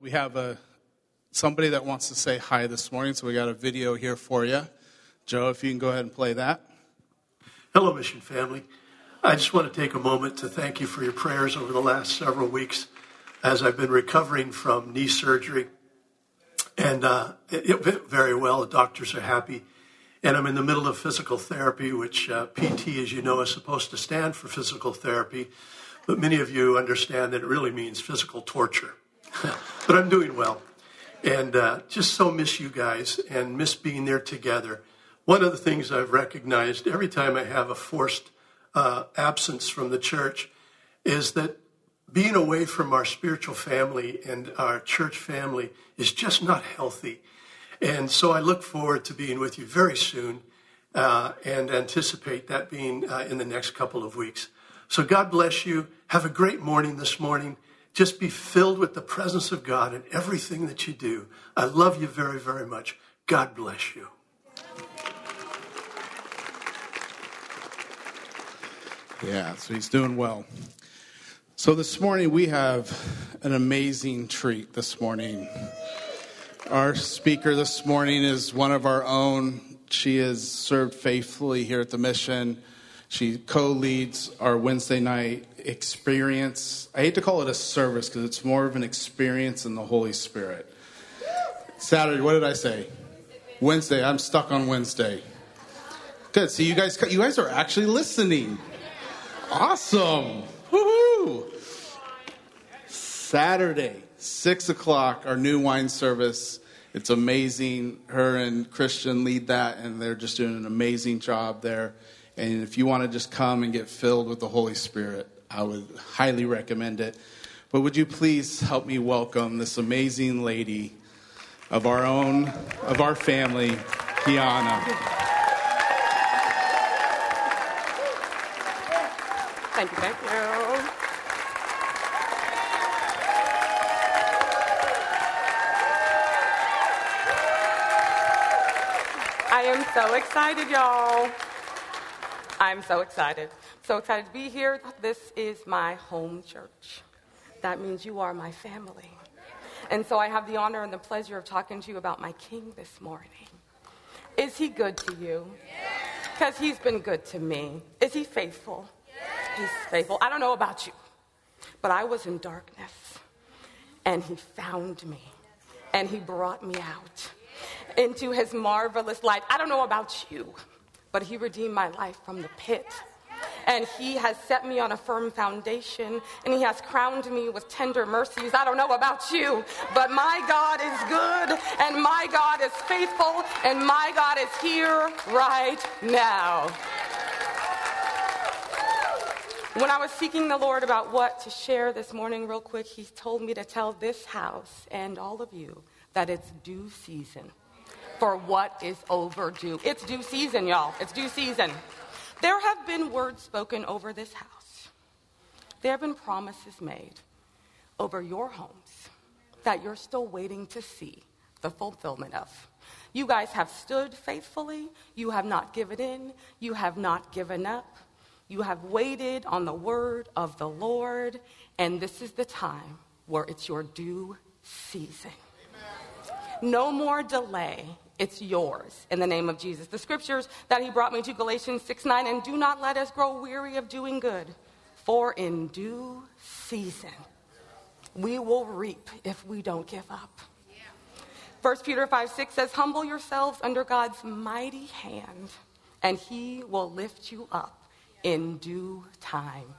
We have a somebody that wants to say hi this morning, so we got a video here for you. Joe, if you can go ahead and play that. Hello, Mission Family. I just want to take a moment to thank you for your prayers over the last several weeks as I've been recovering from knee surgery. And uh, it, it, went very well. The doctors are happy. And I'm in the middle of physical therapy, which uh, PT, as you know, is supposed to stand for physical therapy. But many of you understand that it really means physical torture. but I'm doing well. And uh, just so miss you guys and miss being there together. One of the things I've recognized every time I have a forced uh, absence from the church is that being away from our spiritual family and our church family is just not healthy. And so I look forward to being with you very soon uh, and anticipate that being uh, in the next couple of weeks. So God bless you. Have a great morning this morning. Just be filled with the presence of God in everything that you do. I love you very, very much. God bless you. Yeah, so he's doing well. So this morning we have an amazing treat this morning. Our speaker this morning is one of our own. She has served faithfully here at the mission. She co leads our Wednesday night experience. I hate to call it a service because it's more of an experience in the Holy Spirit. Saturday, what did I say? Wednesday. I'm stuck on Wednesday. Good. See, you guys, you guys are actually listening. Awesome. Woohoo! Saturday, six o'clock, our new wine service. It's amazing. Her and Christian lead that, and they're just doing an amazing job there. And if you want to just come and get filled with the Holy Spirit, I would highly recommend it. But would you please help me welcome this amazing lady of our own, of our family, Keauna. Thank you, thank you. I am so excited, y'all. I'm so excited. So excited to be here. This is my home church. That means you are my family. And so I have the honor and the pleasure of talking to you about my king this morning. Is he good to you? Because he's been good to me. Is he faithful? He's faithful. I don't know about you, but I was in darkness and he found me and he brought me out into his marvelous light. I don't know about you but he redeemed my life from the pit. And he has set me on a firm foundation, and he has crowned me with tender mercies. I don't know about you, but my God is good, and my God is faithful, and my God is here right now. When I was seeking the Lord about what to share this morning, real quick, he told me to tell this house and all of you that it's due season for what is overdue. It's due season, y'all. It's due season. There have been words spoken over this house. There have been promises made over your homes that you're still waiting to see the fulfillment of. You guys have stood faithfully. You have not given in. You have not given up. You have waited on the word of the Lord. And this is the time where it's your due season. Amen. No more delay it's yours in the name of Jesus. The scriptures that he brought me to Galatians 6 9, and do not let us grow weary of doing good, for in due season we will reap if we don't give up. 1 Peter 5 6 says, Humble yourselves under God's mighty hand, and he will lift you up in due time.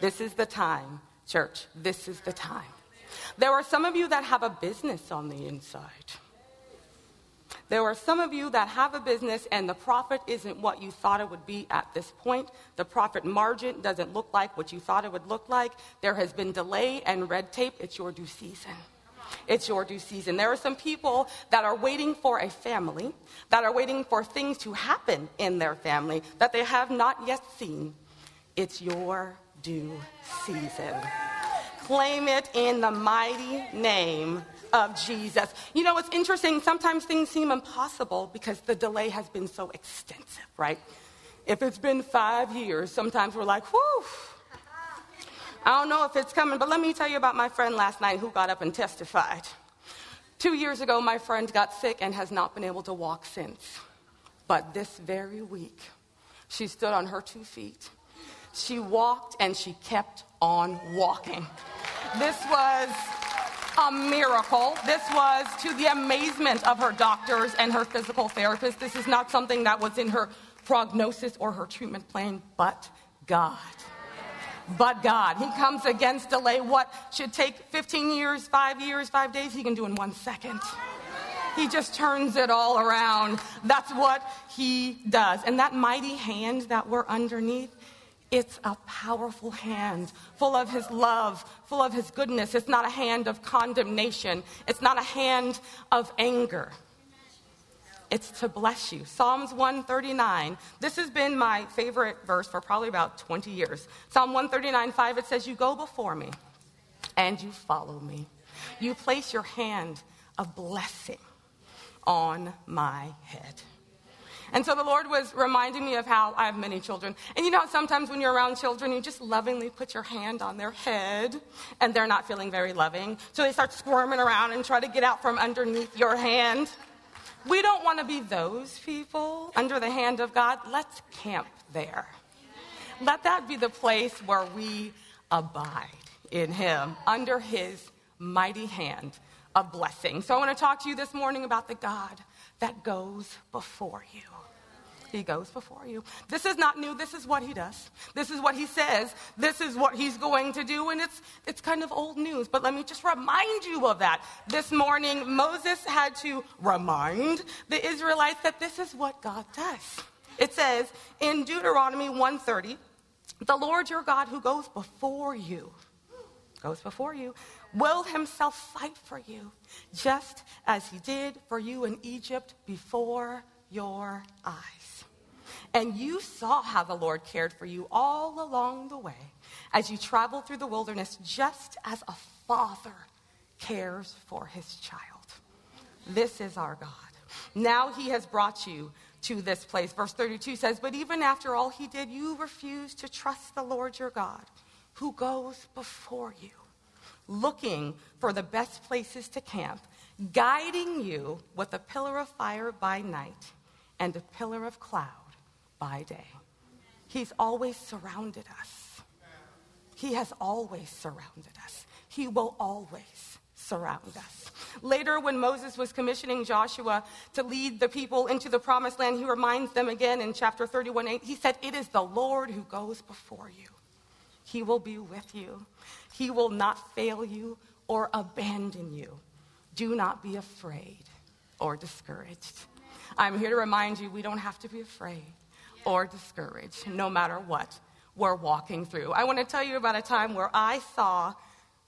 This is the time, church. This is the time. There are some of you that have a business on the inside. There are some of you that have a business and the profit isn't what you thought it would be at this point. The profit margin doesn't look like what you thought it would look like. There has been delay and red tape. It's your due season. It's your due season. There are some people that are waiting for a family, that are waiting for things to happen in their family that they have not yet seen. It's your due season. Claim it in the mighty name of Jesus. You know, it's interesting. Sometimes things seem impossible because the delay has been so extensive, right? If it's been five years, sometimes we're like, whew, I don't know if it's coming, but let me tell you about my friend last night who got up and testified. Two years ago, my friend got sick and has not been able to walk since. But this very week, she stood on her two feet. She walked and she kept on walking. This was a miracle. This was to the amazement of her doctors and her physical therapist. This is not something that was in her prognosis or her treatment plan, but God. But God. He comes against delay. What should take 15 years, five years, five days, he can do in one second. He just turns it all around. That's what he does. And that mighty hand that we're underneath, it's a powerful hand full of His love, full of His goodness. It's not a hand of condemnation, it's not a hand of anger. It's to bless you. Psalms 139. This has been my favorite verse for probably about 20 years. Psalm 139, 5, it says, You go before me and you follow me. You place your hand of blessing on my head. And so the Lord was reminding me of how I have many children. And you know, sometimes when you're around children, you just lovingly put your hand on their head and they're not feeling very loving. So they start squirming around and try to get out from underneath your hand. We don't want to be those people under the hand of God. Let's camp there. Let that be the place where we abide in Him, under His mighty hand of blessing. So I want to talk to you this morning about the God that goes before you. He goes before you. This is not new. This is what he does. This is what he says. This is what he's going to do. And it's, it's kind of old news, but let me just remind you of that. This morning, Moses had to remind the Israelites that this is what God does. It says in Deuteronomy 130, the Lord your God who goes before you, goes before you, will himself fight for you, just as he did for you in Egypt before your eyes. And you saw how the Lord cared for you all along the way as you traveled through the wilderness, just as a father cares for his child. This is our God. Now he has brought you to this place. Verse 32 says, But even after all he did, you refused to trust the Lord your God, who goes before you, looking for the best places to camp, guiding you with a pillar of fire by night and a pillar of cloud by day. He's always surrounded us. He has always surrounded us. He will always surround us. Later, when Moses was commissioning Joshua to lead the people into the promised land, he reminds them again in chapter 31 8, he said, It is the Lord who goes before you. He will be with you. He will not fail you or abandon you. Do not be afraid or discouraged. I'm here to remind you we don't have to be afraid or discouraged, no matter what we're walking through. I want to tell you about a time where I saw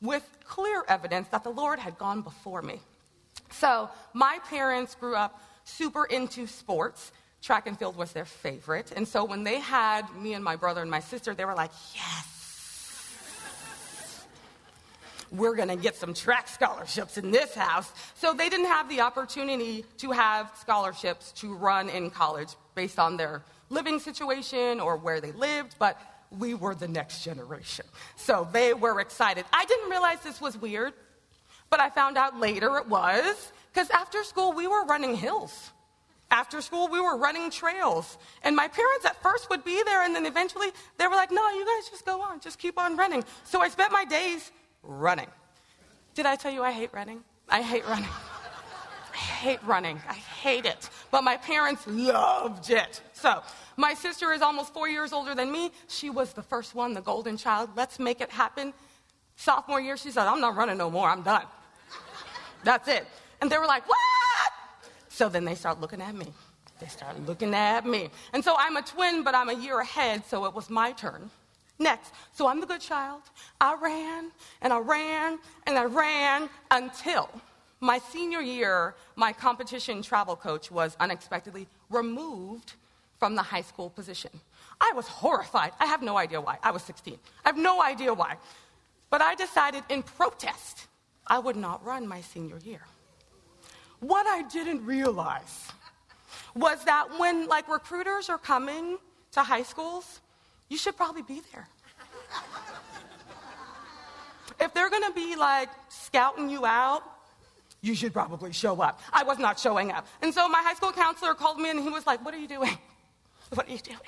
with clear evidence that the Lord had gone before me. So, my parents grew up super into sports. Track and field was their favorite. And so, when they had me and my brother and my sister, they were like, yes, we're going to get some track scholarships in this house. So they didn't have the opportunity to have scholarships to run in college based on their living situation or where they lived, but we were the next generation. So they were excited. I didn't realize this was weird, but I found out later it was because after school we were running hills. After school, we were running trails. And my parents at first would be there, and then eventually they were like, No, you guys just go on, just keep on running. So I spent my days running. Did I tell you I hate running? I hate running. I hate running. I hate it. But my parents loved it. So, my sister is almost four years older than me. She was the first one, the golden child. Let's make it happen. Sophomore year, she said, I'm not running no more. I'm done. That's it. And they were like, What? So then they start looking at me. They start looking at me. And so I'm a twin, but I'm a year ahead, so it was my turn. Next. So I'm the good child. I ran and I ran and I ran until my senior year, my competition travel coach was unexpectedly removed from the high school position. I was horrified. I have no idea why. I was 16. I have no idea why. But I decided in protest, I would not run my senior year. What I didn't realize was that when like recruiters are coming to high schools, you should probably be there. if they're going to be like scouting you out, You should probably show up. I was not showing up. And so my high school counselor called me and he was like, What are you doing? What are you doing?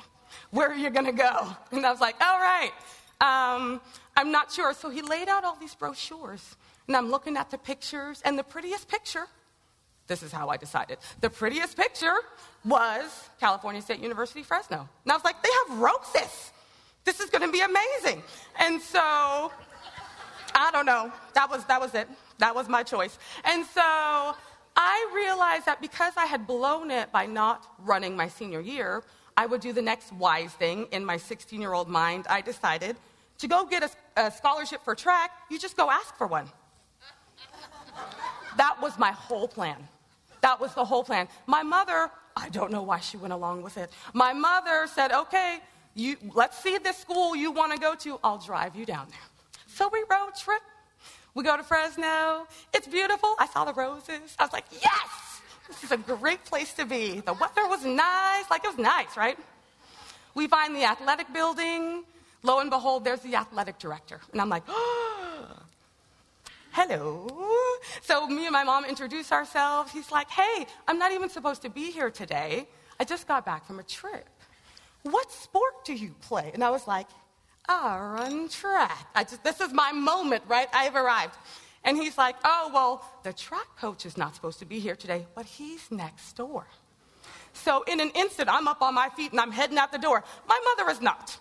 Where are you going to go? And I was like, All right. Um, I'm not sure. So he laid out all these brochures. And I'm looking at the pictures. And the prettiest picture, this is how I decided, the prettiest picture was California State University, Fresno. And I was like, They have roses. This is going to be amazing. And so, I don't know. That was, that was it. That was my choice. And so I realized that because I had blown it by not running my senior year, I would do the next wise thing. In my 16 year old mind, I decided to go get a, a, scholarship for track, you just go ask for one. that was my whole plan. That was the whole plan. My mother, I don't know why she went along with it. My mother said, okay, you, let's see this school you want to go to. I'll drive you down there. So we road trip. We go to Fresno. It's beautiful. I saw the roses. I was like, yes, this is a great place to be. The weather was nice. Like, it was nice, right? We find the athletic building. Lo and behold, there's the athletic director. And I'm like, oh, hello. So me and my mom introduce ourselves. He's like, hey, I'm not even supposed to be here today. I just got back from a trip. What sport do you play? And I was like, I run track. I just, this is my moment, right? I've arrived. And he's like, oh, well, the track coach is not supposed to be here today, but he's next door. So in an instant, I'm up on my feet and I'm heading out the door. My mother is not.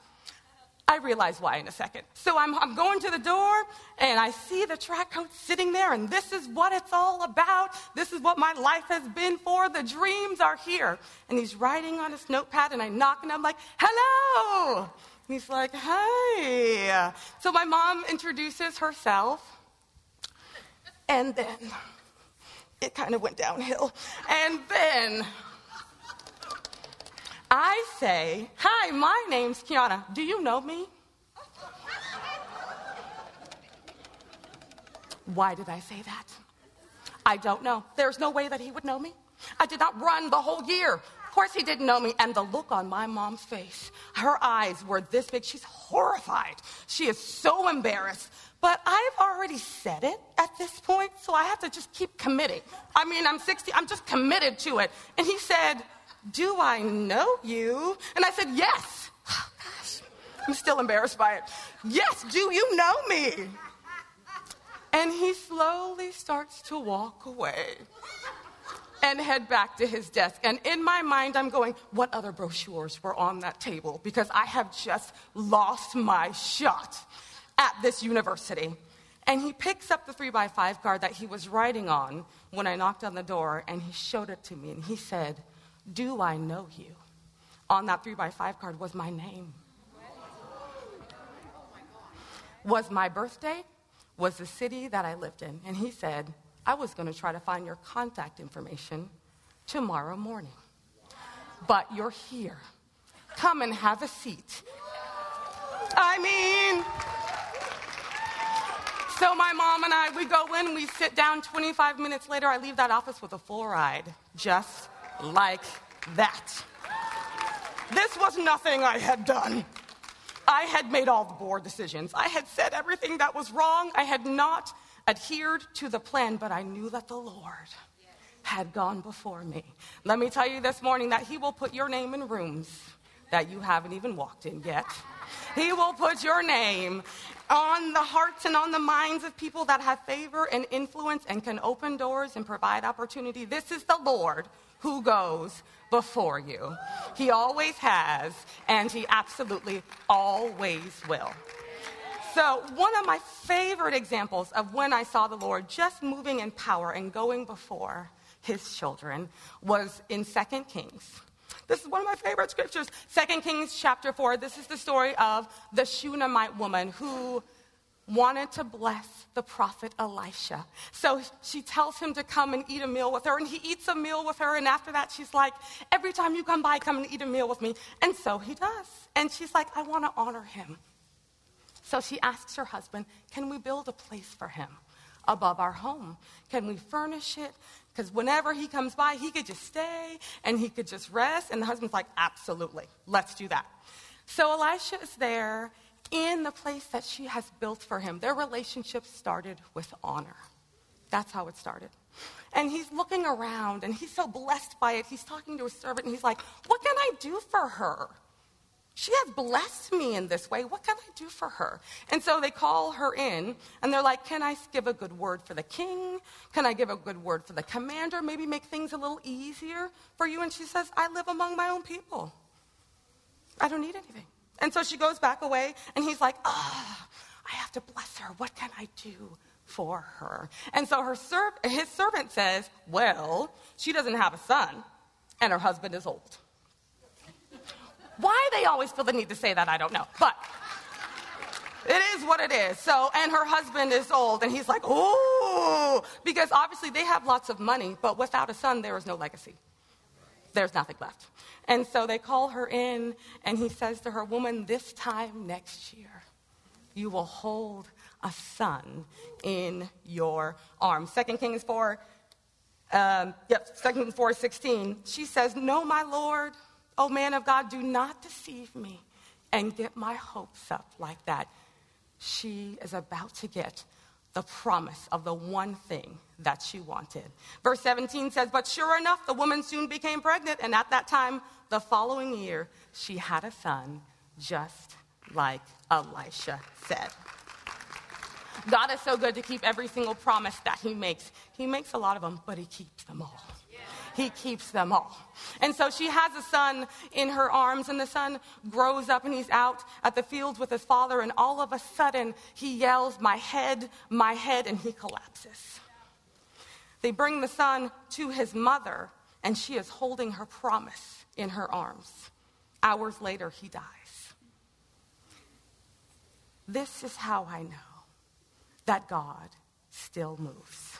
I realize why in a second. So I'm, I'm, going to the door and I see the track coach sitting there, and this is what it's all about. This is what my life has been for. The dreams are here. And he's writing on his notepad, and I knock and I'm like, hello. And he's like, hey. So my mom introduces herself, and then it kind of went downhill. And then I say, Hi, my name's Keauna. Do you know me? Why did I say that? I don't know. There's no way that he would know me. I did not run the whole year. Of course, he didn't know me. And the look on my mom's face, her eyes were this big. She's horrified. She is so embarrassed. But I've already said it at this point, so I have to just keep committing. I mean, I'm 60, I'm just committed to it. And he said, do I know you? And I said, Yes. Oh, gosh, I'm still embarrassed by it. Yes, do you know me? And he slowly starts to walk away and head back to his desk. And in my mind, I'm going, What other brochures were on that table? Because I have just lost my shot at this university. And he picks up the three by five card that he was writing on when I knocked on the door, and he showed it to me, and he said, do I know you? On that three by five card was my name. Was my birthday, was the city that I lived in. And he said, I was going to try to find your contact information tomorrow morning. But you're here. Come and have a seat. I mean, so my mom and I, we go in, we sit down 25 minutes later. I leave that office with a full ride, just like that. This was nothing I had done. I had made all the board decisions. I had said everything that was wrong. I had not adhered to the plan, but I knew that the Lord had gone before me. Let me tell you this morning that He will put your name in rooms that you haven't even walked in yet. He will put your name on the hearts and on the minds of people that have favor and influence and can open doors and provide opportunity. This is the Lord who goes before you. He always has, and he absolutely always will. So, one of my favorite examples of when I saw the Lord just moving in power and going before his children was in 2 Kings. This is one of my favorite scriptures. 2 Kings chapter 4. This is the story of the Shunammite woman who wanted to bless the prophet Elisha. So she tells him to come and eat a meal with her, and he eats a meal with her. And after that, she's like, Every time you come by, come and eat a meal with me. And so he does. And she's like, I want to honor him. So she asks her husband, Can we build a place for him above our home? Can we furnish it? Because whenever he comes by, he could just stay and he could just rest. And the husband's like, Absolutely, let's do that. So Elisha is there in the place that she has built for him. Their relationship started with honor. That's how it started. And he's looking around and he's so blessed by it. He's talking to his servant and he's like, What can I do for her? She has blessed me in this way. What can I do for her? And so they call her in and they're like, Can I give a good word for the king? Can I give a good word for the commander? Maybe make things a little easier for you? And she says, I live among my own people. I don't need anything. And so she goes back away and he's like, Ah, oh, I have to bless her. What can I do? For her. And so her serv- his servant says, Well, she doesn't have a son, and her husband is old. Always feel the need to say that, I don't know. But it is what it is. So, and her husband is old, and he's like, oh, because obviously they have lots of money, but without a son, there is no legacy. There's nothing left. And so they call her in, and he says to her, Woman, this time next year, you will hold a son in your arms. Second Kings 4, um, yep, Second Kings 4, 16. She says, No, my Lord, Oh, man of God, do not deceive me and get my hopes up like that. She is about to get the promise of the one thing that she wanted. Verse 17 says, But sure enough, the woman soon became pregnant, and at that time, the following year, she had a son, just like Elisha said. God is so good to keep every single promise that He makes. He makes a lot of them, but He keeps them all he keeps them all. And so she has a son in her arms, and the son grows up and he's out at the fields with his father, and all of a sudden he yells, My head, my head, and he collapses. They bring the son to his mother, and she is holding her promise in her arms. Hours later, he dies. This is how I know that God still moves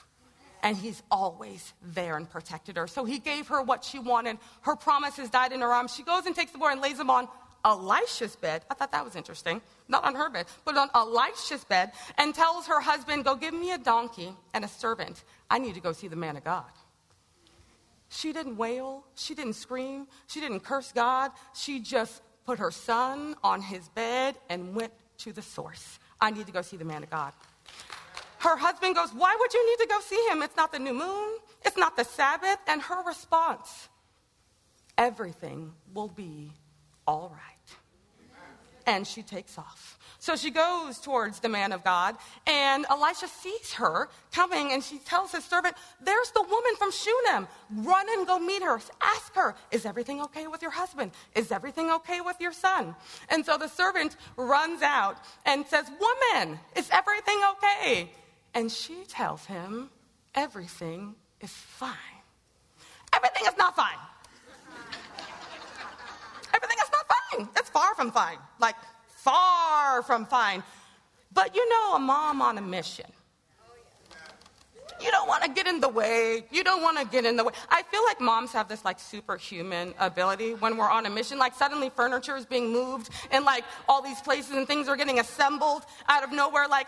and he's always there and protected her. So he gave her what she wanted. Her promises died in her arms. She goes and takes the boy and lays him on Elisha's bed. I thought that was interesting. Not on her bed, but on Elisha's bed, and tells her husband, Go give me a donkey and a servant. I need to go see the man of God. She didn't wail. She didn't scream. She didn't curse God. She just put her son on his bed and went to the source. I need to go see the man of God. Her husband goes, Why would you need to go see him? It's not the new moon, it's not the Sabbath. And her response, Everything will be all right. And she takes off. So she goes towards the man of God, and Elisha sees her coming, and she tells his servant, There's the woman from Shunem. Run and go meet her. Ask her, Is everything okay with your husband? Is everything okay with your son? And so the servant runs out and says, Woman, is everything okay? And she tells him everything is fine. Everything is not fine. everything is not fine. It's far from fine. Like, far from fine. But you know, a mom on a mission. You don't want to get in the way. You don't want to get in the way. I feel like moms have this like superhuman ability when we're on a mission. Like suddenly furniture is being moved and like all these places and things are getting assembled out of nowhere. Like,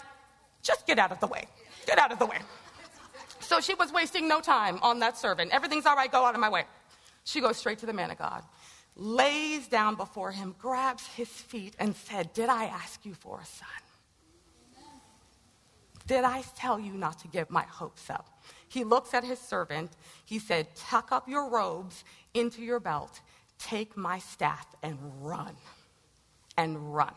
just get out of the way. Get out of the way. So she was wasting no time on that servant. Everything's all right, go out of my way. She goes straight to the man of God, lays down before him, grabs his feet, and said, Did I ask you for a son? Did I tell you not to give my hopes up? He looks at his servant. He said, Tuck up your robes into your belt, take my staff, and run. And run.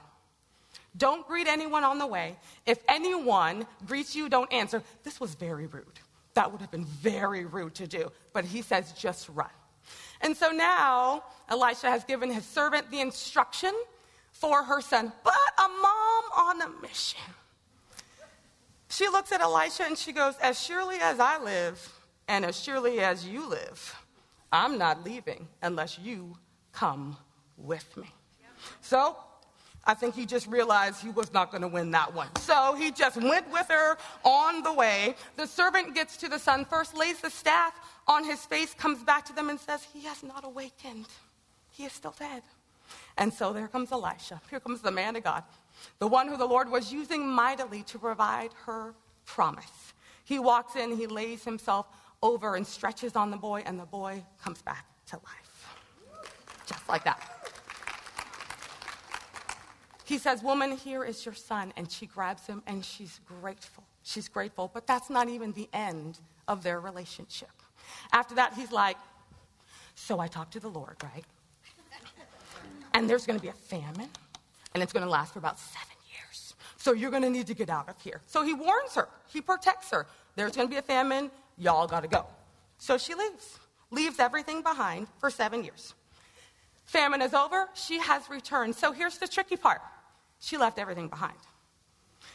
Don't greet anyone on the way. If anyone greets you, don't answer. This was very rude. That would have been very rude to do. But he says, just run. And so now Elisha has given his servant the instruction for her son, but a mom on a mission. She looks at Elisha and she goes, As surely as I live, and as surely as you live, I'm not leaving unless you come with me. So I think he just realized he was not going to win that one. So he just went with her on the way. The servant gets to the son first, lays the staff on his face, comes back to them and says, He has not awakened. He is still dead. And so there comes Elisha. Here comes the man of God, the one who the Lord was using mightily to provide her promise. He walks in, he lays himself over and stretches on the boy, and the boy comes back to life. Just like that. He says, Woman, here is your son. And she grabs him and she's grateful. She's grateful. But that's not even the end of their relationship. After that, he's like, So I talked to the Lord, right? And there's going to be a famine, and it's going to last for about seven years. So you're going to need to get out of here. So he warns her, he protects her. There's going to be a famine, y'all got to go. So she leaves, leaves everything behind for seven years. Famine is over, she has returned. So here's the tricky part she left everything behind.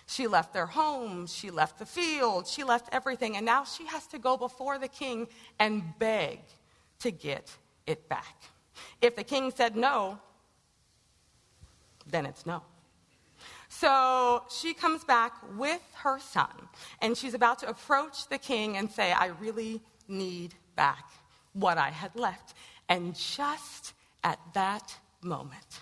She left their home, she left the field, she left everything, and now she has to go before the king and beg to get it back. If the king said no, then it's no. So she comes back with her son, and she's about to approach the king and say, I really need back what I had left. And just at that moment,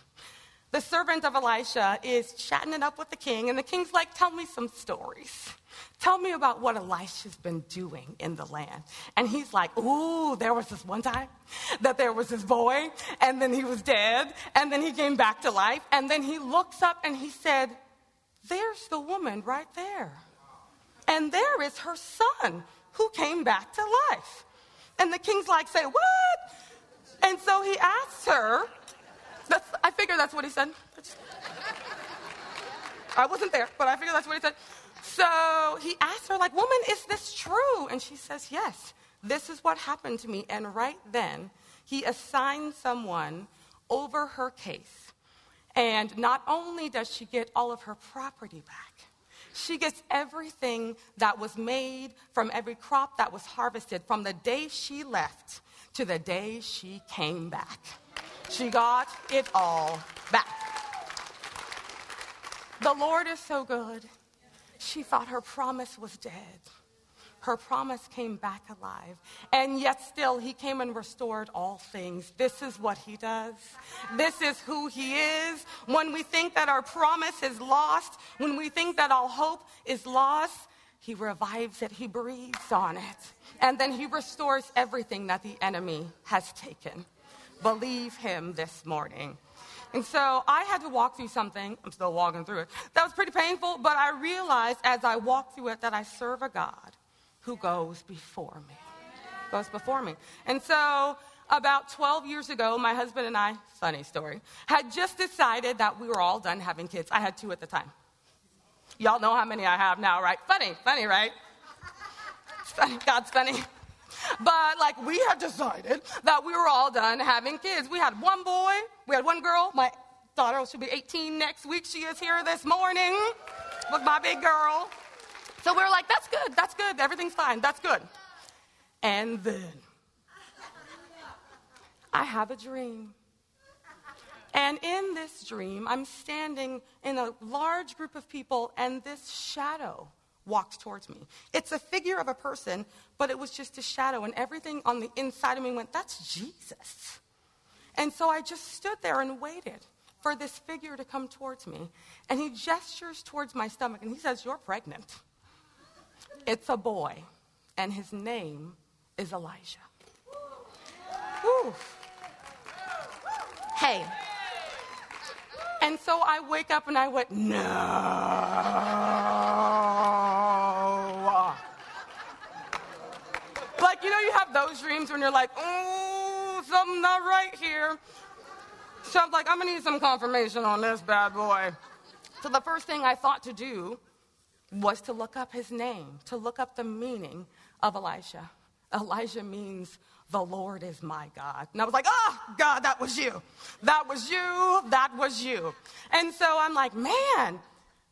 the servant of Elisha is chatting it up with the king, and the king's like, Tell me some stories. Tell me about what Elisha's been doing in the land. And he's like, Ooh, there was this one time that there was this boy, and then he was dead, and then he came back to life, and then he looks up and he said, There's the woman right there. And there is her son who came back to life. And the king's like, Say, what? And so he asks her, that's, I figure that's what he said. I wasn't there, but I figure that's what he said. So he asked her, like, woman, is this true? And she says, yes, this is what happened to me. And right then, he assigned someone over her case. And not only does she get all of her property back, she gets everything that was made from every crop that was harvested from the day she left to the day she came back. She got it all back. The Lord is so good. She thought her promise was dead. Her promise came back alive. And yet, still, He came and restored all things. This is what He does. This is who He is. When we think that our promise is lost, when we think that all hope is lost, He revives it, He breathes on it. And then He restores everything that the enemy has taken believe him this morning. And so I had to walk through something, I'm still walking through it, that was pretty painful, but I realized as I walked through it that I serve a God who goes before me. Goes before me. And so about 12 years ago, my husband and I, funny story, had just decided that we were all done having kids. I had two at the time. Y'all know how many I have now, right? Funny, funny, right? Funny. God's funny. But like we had decided that we were all done having kids. We had one boy, we had one girl. My daughter should be 18 next week. She is here this morning with my big girl. So we were like, that's good, that's good, everything's fine, that's good. And then I have a dream. And in this dream, I'm standing in a large group of people, and this shadow walks towards me. It's a figure of a person, but it was just a shadow, and everything on the inside of me went, That's Jesus. And so I just stood there and waited for this figure to come towards me. And he gestures towards my stomach and he says, You're pregnant. It's a boy, and his name is Elijah. Whew. Hey. And so I wake up and I went, No. Those dreams when you're like, oh, something not right here. So I'm like, I'm gonna need some confirmation on this bad boy. So the first thing I thought to do was to look up his name, to look up the meaning of Elijah. Elijah means the Lord is my God. And I was like, oh, God, that was you. That was you. That was you. And so I'm like, man,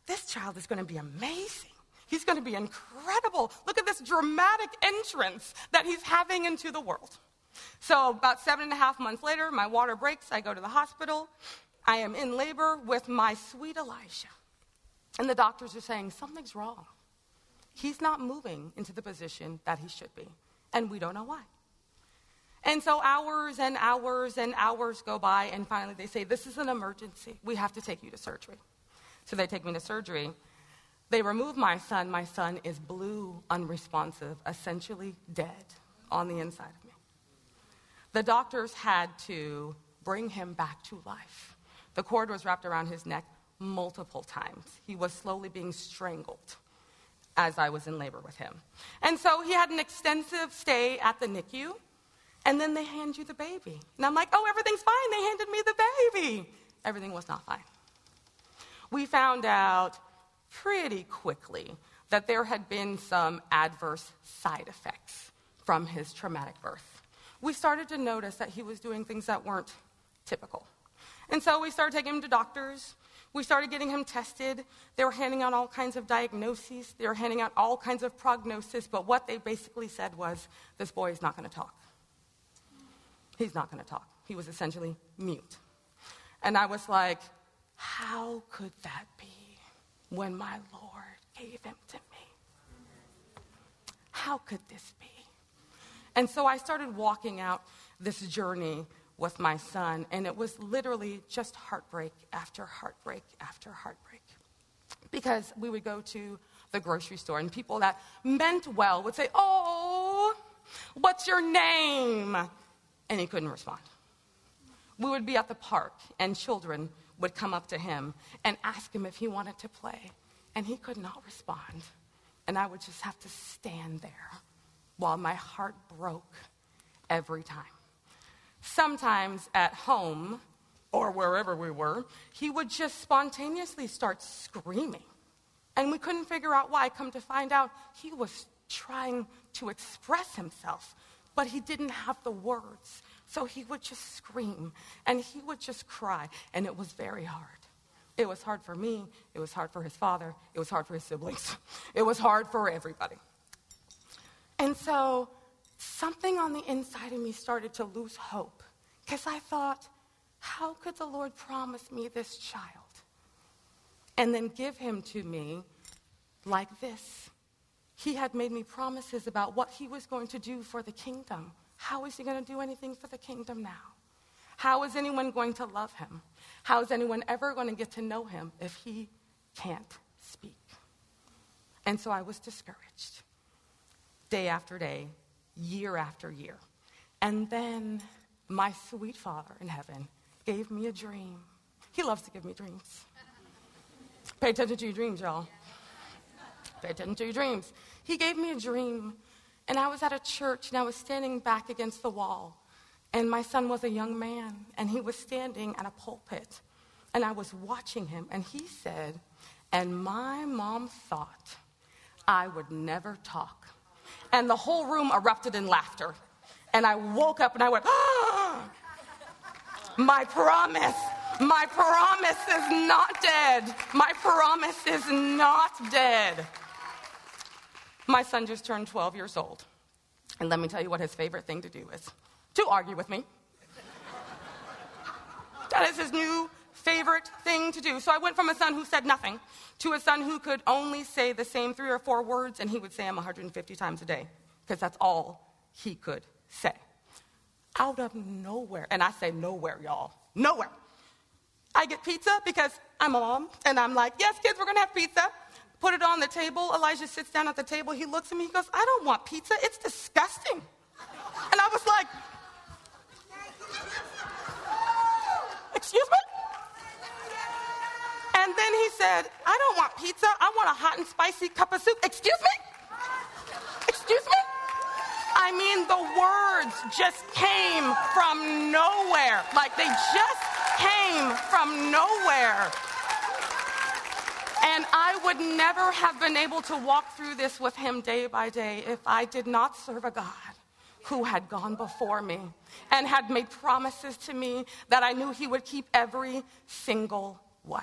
this child is going to be amazing. He's going to be incredible. Look at this dramatic entrance that he's having into the world. So, about seven and a half months later, my water breaks. I go to the hospital. I am in labor with my sweet Elijah. And the doctors are saying, something's wrong. He's not moving into the position that he should be. And we don't know why. And so hours and hours and hours go by, and finally they say, This is an emergency. We have to take you to surgery. So they take me to surgery. They remove my son. My son is blue, unresponsive, essentially dead on the inside of me. The doctors had to bring him back to life. The cord was wrapped around his neck multiple times. He was slowly being strangled. as I was in labor with him. And so he had an extensive stay at the NICU, and then they hand you the baby. And I'm like, oh, everything's fine. They handed me the baby. Everything was not fine. We found out pretty quickly that there had been some adverse side effects from his traumatic birth. We started to notice that he was doing things that weren't typical. And so we started taking him to doctors. We started getting him tested. They were handing out all kinds of diagnoses. They were handing out all kinds of prognosis. But what they basically said was this boy is not going to talk. He's not going to talk. He was essentially mute. And I was like, how could that be when my Lord gave him to me? How could this be? And so I started walking out this journey with my son, and it was literally just heartbreak after heartbreak after heartbreak. Because we would go to the grocery store, and people that meant well would say, Oh, what's your name? And he couldn't respond. We would be at the park, and children would come up to him and ask him if he wanted to play, and he could not respond. And I would just have to stand there while my heart broke every time. Sometimes at home or wherever we were, he would just spontaneously start screaming. And we couldn't figure out why. Come to find out, he was trying to express himself, but he didn't have the words. So he would just scream and he would just cry, and it was very hard. It was hard for me, it was hard for his father, it was hard for his siblings, it was hard for everybody. And so something on the inside of me started to lose hope because I thought, how could the Lord promise me this child and then give him to me like this? He had made me promises about what he was going to do for the kingdom. How is he going to do anything for the kingdom now? How is anyone going to love him? How is anyone ever going to get to know him if he can't speak? And so I was discouraged day after day, year after year. And then my sweet Father in heaven gave me a dream. He loves to give me dreams. Pay attention to your dreams, y'all. Pay attention to your dreams. He gave me a dream, and I was at a church, and I was standing back against the wall. And my son was a young man, and he was standing at a pulpit. And I was watching him, and he said, And my mom thought I would never talk and the whole room erupted in laughter. And I woke up and I went, ah! My promise, my promise is not dead. My promise is not dead. My son just turned 12 years old. And let me tell you what his favorite thing to do is to argue with me. that is his new favorite thing to do. So I went from a son who said nothing to a son who could only say the same three or four words, and he would say them 150 times a day because that's all he could say. Out of nowhere, and I say nowhere, y'all, nowhere. I get pizza because I'm a mom, and I'm like, yes, kids, we're gonna have pizza. Put it on the table. Elijah sits down at the table. He looks at me. He goes, I don't want pizza. It's disgusting. And I was like, excuse me? And then he said, I don't want pizza. I want a hot and spicy cup of soup. Excuse me? Excuse me? I mean, the words just came from nowhere. Like they just came from nowhere. And I would never have been able to walk through this with him day by day if I did not serve a God who had gone before me and had made promises to me that I knew he would keep every single one.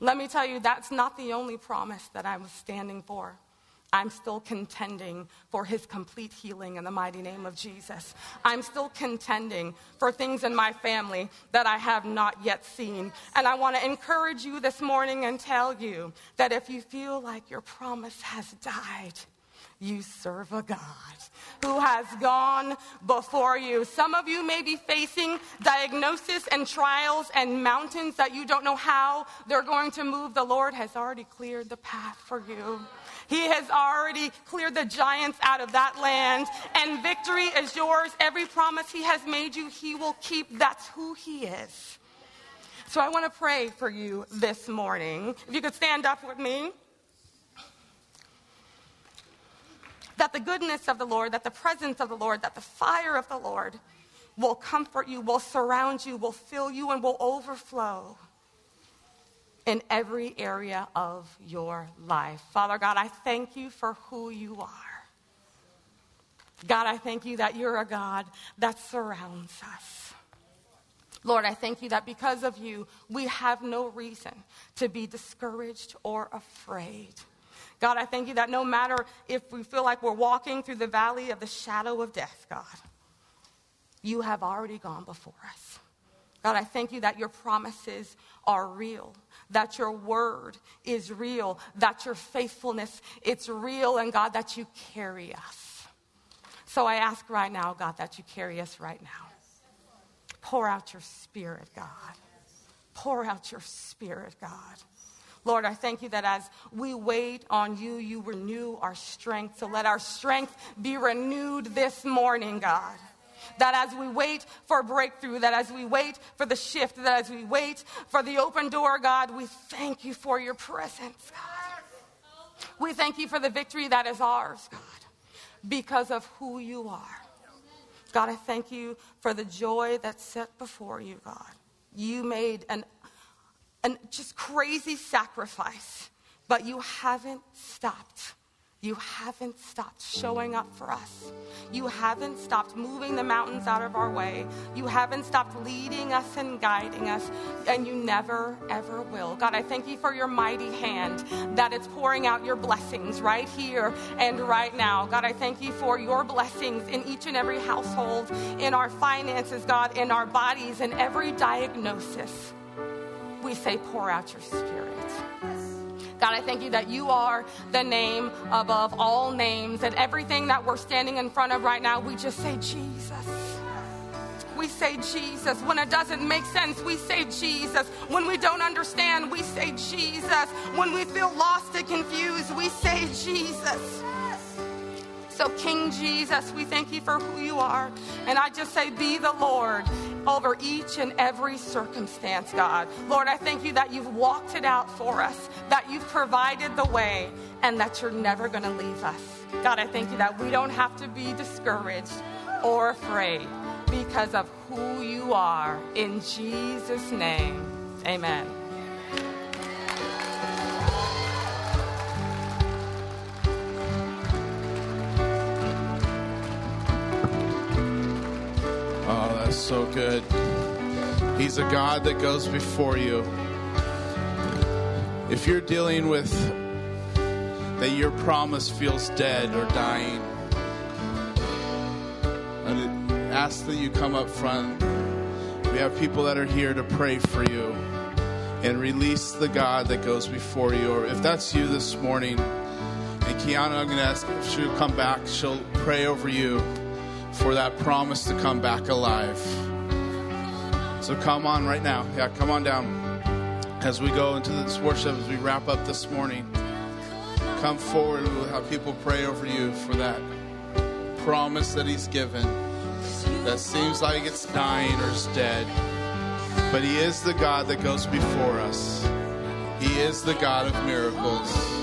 Let me tell you, that's not the only promise that I was standing for. I'm still contending for his complete healing in the mighty name of Jesus. I'm still contending for things in my family that I have not yet seen. And I want to encourage you this morning and tell you that if you feel like your promise has died, you serve a God who has gone before you. Some of you may be facing diagnosis and trials and mountains that you don't know how they're going to move. The Lord has already cleared the path for you. He has already cleared the giants out of that land, and victory is yours. Every promise He has made you, He will keep. That's who He is. So I want to pray for you this morning. If you could stand up with me. that the goodness of the Lord, that the presence of the Lord, that the fire of the Lord will comfort you, will surround you, will fill you, and will overflow in every area of your life. Father God, I thank you for who you are. God, I thank you that you're a God that surrounds us. Lord, I thank you that because of you, we have no reason to be discouraged or afraid. God, I thank you that no matter if we feel like we're walking through the valley of the shadow of death, God, you have already gone before us. God, I thank you that your promises are real, that your word is real, that your faithfulness it's real, and God, that you carry us. So I ask right now, God, that you carry us right now. Pour out your spirit, God. Pour out your spirit, God. Lord, I thank you that as we wait on you, you renew our strength. So let our strength be renewed this morning, God. That as we wait for breakthrough, that as we wait for the shift, that as we wait for the open door, God, we thank you for your presence, God. We thank you for the victory that is ours, God, because of who you are. God, I thank you for the joy that's set before you, God. You made an, an just crazy sacrifice, but you haven't stopped. You haven't stopped showing up for us. You haven't stopped moving the mountains out of our way. You haven't stopped leading us and guiding us, and you never, ever will. God, I thank you for your mighty hand that it's pouring out your blessings right here and right now. God, I thank you for your blessings in each and every household, in our finances, God, in our bodies, in every diagnosis. We say, pour out your spirit. God, I thank you that you are the name above all names, and everything that we're standing in front of right now, we just say, Jesus. We say Jesus. When it doesn't make sense, we say Jesus. When we don't understand, we say Jesus. When we feel lost and confused, we say Jesus. So, King Jesus, we thank you for who you are. And I just say, be the Lord over each and every circumstance, God. Lord, I thank you that you've walked it out for us, that you've provided the way, and that you're never going to leave us. God, I thank you that we don't have to be discouraged or afraid because of who you are. In Jesus' name, amen. So good. He's a God that goes before you. If you're dealing with that your promise feels dead or dying, ask that you come up front. We have people that are here to pray for you and release the God that goes before you. Or if that's you this morning, and Keauna, I'm going to ask if she'll come back, she'll pray over you for that promise to come back alive. So come on right now. Yeah, come on down as we go into this worship, as we wrap up this morning. Come forward we'll have people pray over you for that promise that He's given that seems like it's dying or it's dead. But He is the God that goes before us, He is the God of miracles.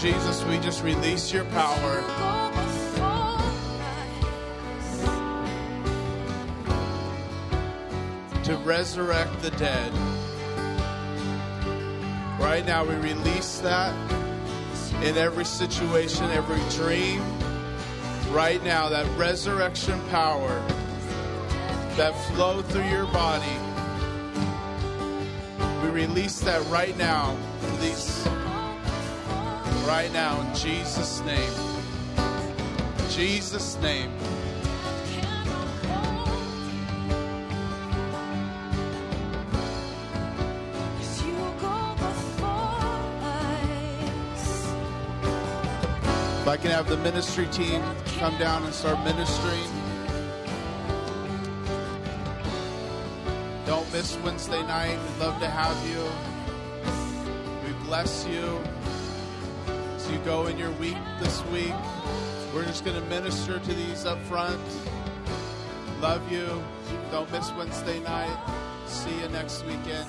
Jesus, we just release your power. To resurrect the dead. Right now, we release that in every situation, every dream. Right now, that resurrection power that flowed through your body. We release that right now these, right now, in Jesus' name. Jesus' name. Yes, you go before us. If I can have the ministry team come down and start ministering. Don't miss Wednesday night. We'd love to have you. We bless you you go in your week this week. We're just going to minister to these up front. Love you. Don't miss Wednesday night. See you next weekend.